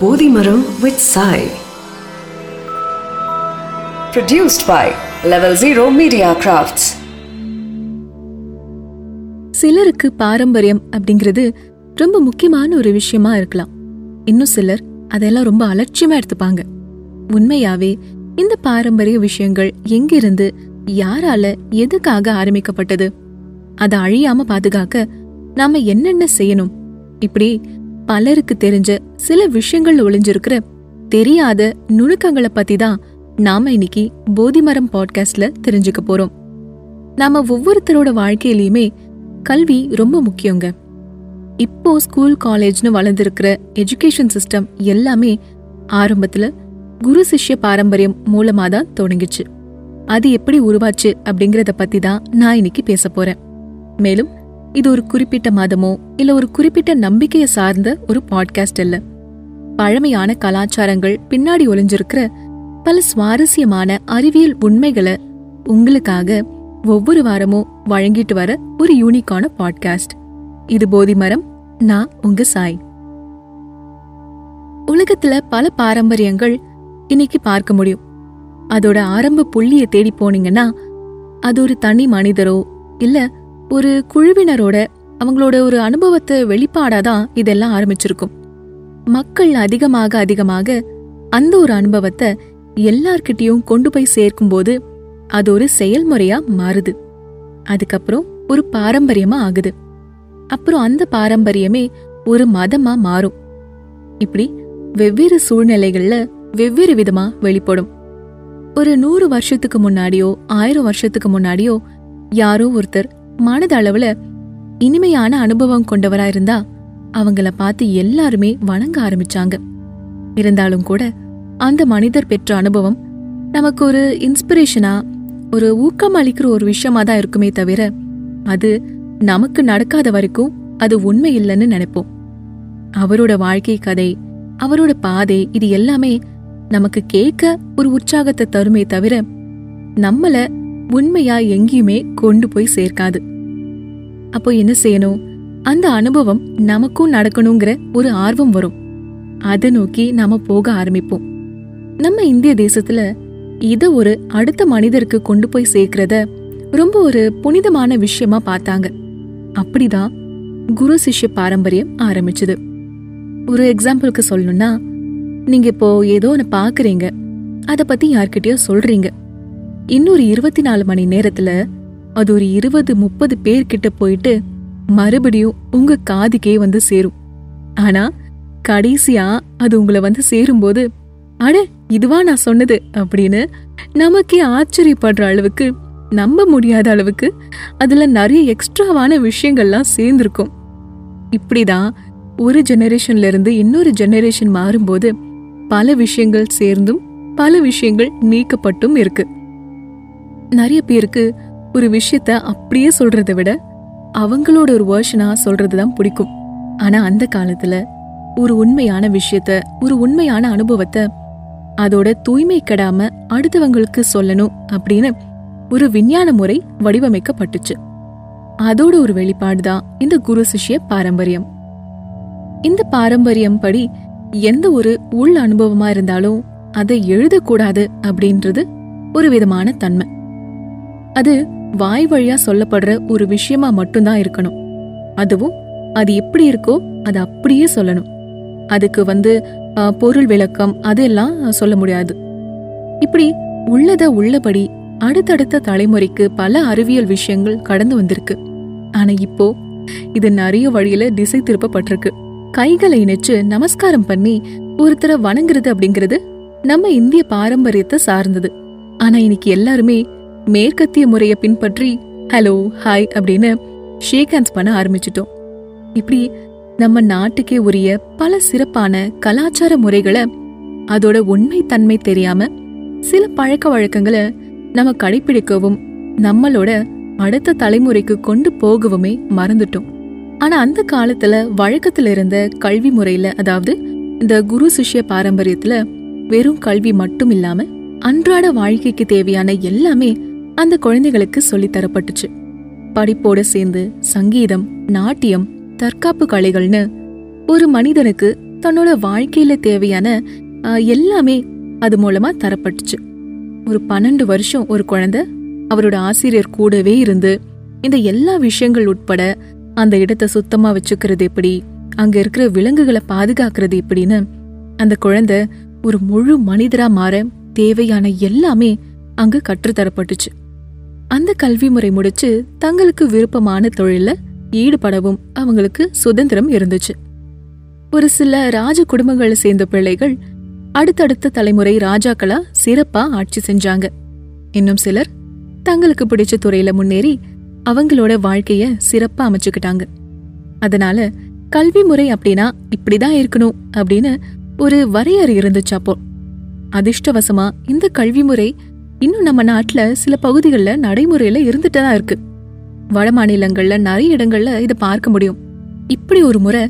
Bodhi Maram with Sai Produced by Level Zero Media Crafts. சிலருக்கு பாரம்பரியம் அப்படிங்கிறது ரொம்ப முக்கியமான ஒரு விஷயமா இருக்கலாம். இன்னும் சிலர் அதெல்லாம் ரொம்ப அலட்சியமா எடுத்துப்பாங்க. உண்மையாவே இந்த பாரம்பரிய விஷயங்கள் எங்கிருந்து யாரால எதுக்காக ஆரம்பிக்கப்பட்டது? அதை அழியாம பாதுகாக்க நாம என்னென்ன செய்யணும்? இப்படி பலருக்கு தெரிஞ்ச சில விஷயங்கள் ஒளிஞ்சிருக்கிற தெரியாத நுணுக்கங்களை பத்தி தான் நாம இன்னைக்கு போதிமரம் பாட்காஸ்ட்ல தெரிஞ்சுக்க போறோம். நாம ஒவ்வொருத்தரோட வாழ்க்கையிலயுமே கல்வி ரொம்ப முக்கியங்க. இப்போ ஸ்கூல் காலேஜ்னு வளர்ந்துருக்கிற எஜுகேஷன் சிஸ்டம் எல்லாமே ஆரம்பத்துல குரு சிஷ்ய பாரம்பரியம் மூலமா தான் தொடங்கிச்சு. அது எப்படி உருவாச்சு அப்படிங்கறத பத்தி தான் நான் இன்னைக்கு பேச போறேன். மேலும் இது ஒரு குறிப்பிட்ட மதமோ இல்ல ஒரு குறிப்பிட்ட நம்பிக்கையை சார்ந்த ஒரு பாட்காஸ்ட் இல்ல பழமையான கலாச்சாரங்கள் பின்னாடி ஒளிஞ்சிருக்கிற பல சுவாரஸ்யமான அறிவியல் உண்மைகளை உங்களுக்காக ஒவ்வொரு வாரமும் வழங்கிட்டு வர ஒரு யூனிக்கான பாட்காஸ்ட் இது போதி மரம் நான் உங்க சாய். உலகத்துல பல பாரம்பரியங்கள் இன்னைக்கு பார்க்க முடியும். அதோட ஆரம்ப புள்ளிய தேடி போனீங்கன்னா அது ஒரு தனி மனிதரோ இல்ல ஒரு குழுவினரோட அவங்களோட ஒரு அனுபவத்தை வெளிப்பாடாதான் இதெல்லாம் ஆரம்பிச்சிருக்கும். மக்கள் அதிகமாக அதிகமாக அந்த ஒரு அனுபவத்தை எல்லார்கிட்டயும் கொண்டு போய் சேர்க்கும்போது அது ஒரு செயல்முறையா மாறுது. அதுக்கப்புறம் ஒரு பாரம்பரியமா ஆகுது. அப்புறம் அந்த பாரம்பரியமே ஒரு மதமா மாறும். இப்படி வெவ்வேறு சூழ்நிலைகள்ல வெவ்வேறு விதமா வெளிப்படும். ஒரு நூறு வருஷத்துக்கு முன்னாடியோ ஆயிரம் வருஷத்துக்கு முன்னாடியோ யாரோ ஒருத்தர் மனதளவுல இனிமையான அனுபவம் கொண்டவரா இருந்தா அவங்கள பார்த்து எல்லாருமே வணங்க ஆரம்பிச்சாங்க. இருந்தாலும் கூட அந்த மனிதர் பெற்ற அனுபவம் நமக்கு ஒரு இன்ஸ்பிரேஷனா ஒரு ஊக்கம் அளிக்கிற ஒரு விஷயமா தான் இருக்குமே தவிர அது நமக்கு நடக்காத வரைக்கும் அது உண்மை இல்லைன்னு நினைப்போம். அவரோட வாழ்க்கை கதை அவரோட பாதை இது எல்லாமே நமக்கு கேட்க ஒரு உற்சாகத்தை தருமே தவிர நம்மள உண்மையா எங்கேயுமே கொண்டு போய் சேர்க்காது. அப்போ என்ன செய்யணும்? அந்த அனுபவம் நமக்கும் நடக்கணுங்கிற ஒரு ஆர்வம் வரும். அதை நோக்கி நாம போக ஆரம்பிப்போம். நம்ம இந்திய தேசத்துல இத ஒரு அடுத்த மனிதருக்கு கொண்டு போய் சேர்க்கிறத ரொம்ப ஒரு புனிதமான விஷயமா பார்த்தாங்க. அப்படிதான் குரு சிஷ்ய பாரம்பரியம் ஆரம்பிச்சது. ஒரு எக்ஸாம்பிளுக்கு சொல்லணும்னா நீங்க இப்போ ஏதோ ஒன்று பாக்குறீங்க அத பத்தி யார்கிட்டயோ சொல்றீங்க. இன்னொரு இருபத்தி நாலு மணி நேரத்துல அது ஒரு இருபது முப்பது பேர்கிட்ட போயிட்டு மறுபடியும் உங்க காதுக்கே வந்து சேரும். ஆனா கடைசியா அது உங்களை வந்து சேரும்போது அட இதுவா நான் சொன்னது அப்படின்னு நமக்கே ஆச்சரியப்படுற அளவுக்கு நம்ப முடியாத அளவுக்கு அதுல நிறைய எக்ஸ்ட்ராவான விஷயங்கள்லாம் சேர்ந்திருக்கும். இப்படிதான் ஒரு ஜெனரேஷன்ல இருந்து இன்னொரு ஜெனரேஷன் மாறும்போது பல விஷயங்கள் சேர்ந்தும் பல விஷயங்கள் நீக்கப்பட்டும் இருக்கு. நிறைய பேருக்கு ஒரு விஷயத்த அப்படியே சொல்றதை விட அவங்களோட ஒரு வேர்ஷனா சொல்றதுதான் பிடிக்கும். ஆனா அந்த காலத்துல ஒரு உண்மையான விஷயத்த ஒரு உண்மையான அனுபவத்தை அதோட தூய்மை கெடாம அடுத்தவங்களுக்கு சொல்லணும் அப்படின்னு ஒரு விஞ்ஞான முறை வடிவமைக்கப்பட்டுச்சு. அதோட ஒரு வெளிப்பாடு தான் இந்த குரு சிஷ்ய பாரம்பரியம். இந்த பாரம்பரியம் படி எந்த ஒரு உள் அனுபவமா இருந்தாலும் அதை எழுதக்கூடாது அப்படின்றது ஒரு விதமான தன்மை. அது வாய் வழியா சொல்லப்படுற ஒரு விஷயமா மட்டும்தான் இருக்கணும். அதுவும் அது எப்படி இருக்கோ அது அப்படியே சொல்லணும். அதுக்கு வந்து பொருள் விளக்கம் அதெல்லாம் சொல்ல முடியாது. இப்படி உள்ளத உள்ளபடி அடுத்தடுத்த தலைமுறைக்கு பல அறிவியல் விஷயங்கள் கடந்து வந்திருக்கு. ஆனா இப்போ இது நிறைய வழியில திசை திருப்பப்பட்டிருக்கு. கைகளை இணைச்சு நமஸ்காரம் பண்ணி ஒருத்தரை வணங்குறது அப்படிங்கிறது நம்ம இந்திய பாரம்பரியத்தை சார்ந்தது. ஆனா இன்னைக்கு எல்லாருமே மேற்கத்திய முறையை பின்பற்றி ஹலோ ஹாய் அப்படின்னு ஷேக் ஹேண்ட்ஸ் பண்ண ஆரம்பிச்சிட்டோம். இப்படி நம்ம நாட்டுக்கே உரிய பல சிறப்பான கலாச்சார முறைகளை அதோட உண்மை தன்மை தெரியாம சில பழக்க வழக்கங்களை நம்ம கடைபிடிக்கவும் நம்மளோட அடுத்த தலைமுறைக்கு கொண்டு போகவுமே மறந்துட்டோம். ஆனா அந்த காலத்துல வழக்கத்துல இருந்த கல்வி முறையில அதாவது இந்த குரு சிஷ்ய பாரம்பரியத்துல வெறும் கல்வி மட்டும் இல்லாம அன்றாட வாழ்க்கைக்கு தேவையான எல்லாமே அந்த குழந்தைகளுக்கு சொல்லித் தரப்பட்டுச்சு. படிப்போட சேர்ந்து சங்கீதம் நாட்டியம் தற்காப்பு கலைகள்னு ஒரு மனிதனுக்கு தன்னோட வாழ்க்கையில தேவையான எல்லாமே அது மூலமா தரப்பட்டுச்சு. ஒரு பன்னெண்டு வருஷம் ஒரு குழந்தை அவரோட ஆசிரியர் கூடவே இருந்து இந்த எல்லா விஷயங்கள் உட்பட அந்த இடத்தை சுத்தமா வச்சுக்கிறது எப்படி அங்க இருக்கிற விலங்குகளை பாதுகாக்கிறது எப்படின்னு அந்த குழந்தை ஒரு முழு மனிதரா மாற தேவையான எல்லாமே அங்கு கற்றுத்தரப்பட்டுச்சு. அந்த கல்வி முறை முடிச்சு தங்களுக்கு விருப்பமான தொழில்ல ஈடுபடவும் அவங்களுக்கு சுதந்திரம் இருந்துச்சு. ஒரு சில ராஜ குடும்பங்களை சேர்ந்த பிள்ளைகள் அடுத்தடுத்த தலைமுறை ராஜாக்களா சிறப்பா ஆட்சி செஞ்சாங்க. இன்னும் சிலர் தங்களுக்கு பிடிச்ச துறையில முன்னேறி அவங்களோட வாழ்க்கைய சிறப்பா அமைச்சுக்கிட்டாங்க. அதனால கல்வி முறை அப்படின்னா இப்படிதான் இருக்கணும் அப்படின்னு ஒரு வரையறை இருந்துச்சு அப்போ. அதிர்ஷ்டவசமா இந்த கல்வி முறை இன்னும் நம்ம நாட்டில் சில பகுதிகளில் நடைமுறையில் இருந்துட்டு தான் இருக்கு. வட மாநிலங்களில் நிறைய இடங்களில் இதை பார்க்க முடியும். இப்படி ஒரு முறை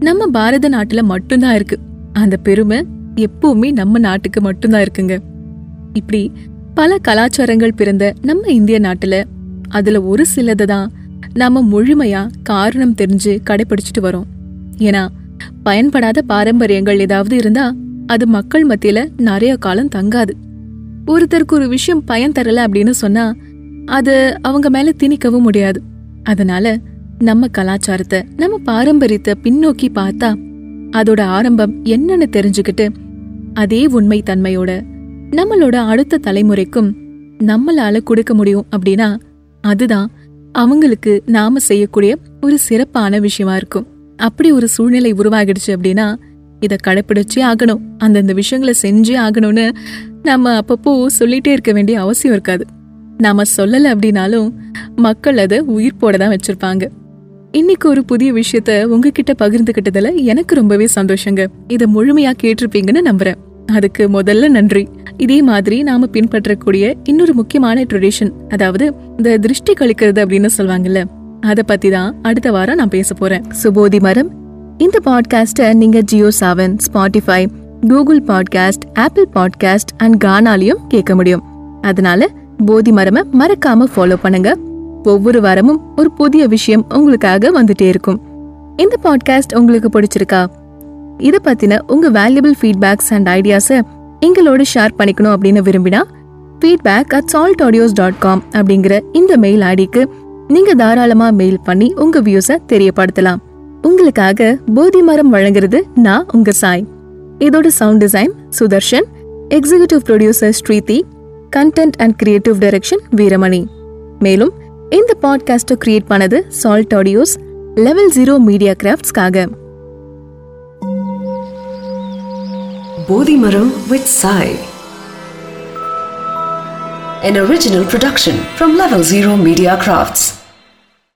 நம்ம பாரத நாட்டில் மட்டும்தான் இருக்கு. அந்த பெருமை எப்பவுமே நம்ம நாட்டுக்கு மட்டும்தான் இருக்குங்க. இப்படி பல கலாச்சாரங்கள் பிறந்த நம்ம இந்திய நாட்டில் அதில் ஒரு சிலதை தான் நம்ம முழுமையாக காரணம் தெரிஞ்சு கடைபிடிச்சிட்டு வரோம். ஏன்னா பயன்படாத பாரம்பரியங்கள் ஏதாவது இருந்தால் அது மக்கள் மத்தியில் நிறைய காலம் தங்காது. ஒருத்தருக்கு ஒரு விஷயம் பயன் தரல அப்படின்னு சொன்னா அது அவங்க மேல திணிக்கவும் முடியாது. அதனால நம்ம கலாச்சாரத்தை நம்ம பாரம்பரியத்தை பின்னோக்கி பார்த்தா அதோட ஆரம்பம் என்னன்னு தெரிஞ்சுக்கிட்டு அதே உண்மை தன்மையோட நம்மளோட அடுத்த தலைமுறைக்கும் நம்மளால கொடுக்க முடியும் அப்படின்னா அதுதான் அவங்களுக்கு நாம செய்யக்கூடிய ஒரு சிறப்பான விஷயமா இருக்கும். அப்படி ஒரு சூழ்நிலை உருவாகிடுச்சு அப்படின்னா இதை கடைப்பிடிச்சே ஆகணும். அந்தந்த விஷயங்களை செஞ்சே ஆகணும்னு நம்ம அப்பப்போ சொல்லிட்டே இருக்க வேண்டிய அவசியம் இருக்காது. நாம சொல்லலை அப்படின்னாலும் மக்கள் அதை உயிர் போட தான் வச்சிருப்பாங்க. இன்னைக்கு ஒரு புதிய விஷயத்த உங்ககிட்ட பகிர்ந்துகிட்டதுல எனக்கு ரொம்பவே சந்தோஷங்க. இதை முழுமையா கேட்டிருப்பீங்கன்னு நம்புறேன். அதுக்கு முதல்ல நன்றி. இதே மாதிரி நாம பின்பற்றக்கூடிய இன்னொரு முக்கியமான ட்ரெடிஷன் அதாவது இந்த திருஷ்டி கழிக்கிறது அப்படின்னு சொல்லுவாங்கல்ல அதை பத்தி தான் அடுத்த வாரம் நான் பேச போறேன். சுபோதி மரம் இந்த பாட்காஸ்ட்டை நீங்கள் Jio Saavn Spotify Google podcast Apple podcast and கானாலையும் கேட்க முடியும். அதனால போதி மரம மறக்காம ஃபாலோ பண்ணுங்க. ஒவ்வொரு வாரமும் ஒரு புதிய விஷயம் உங்களுக்காக வந்துட்டே இருக்கும். இந்த பாட்காஸ்ட் உங்களுக்கு பிடிச்சிருக்கா? இதை பத்தின உங்க வேல்யூபிள் ஃபீட்பேக்ஸ் அண்ட் ஐடியாஸை எங்களோட ஷேர் பண்ணிக்கணும் அப்படின்னு விரும்பினா feedback at Salt Audios dot com அப்படிங்கிற இந்த மெயில் ஐடிக்கு நீங்க தாராளமா மெயில் பண்ணி உங்க வியூஸை தெரியப்படுத்தலாம். உங்களுக்காக போதி மரம் வழங்குறது நான் உங்க சாய். இதோட sound design Sudharshan executive producer Sriti content and creative direction Veeramani. மேலும் இந்த பாட்காஸ்ட்டை கிரியேட் பண்ணது Salt Audios level zero media கிராஃப்ட்ஸ்க்காக Bodhimaram with Sai An original production from Level Zero Media Crafts.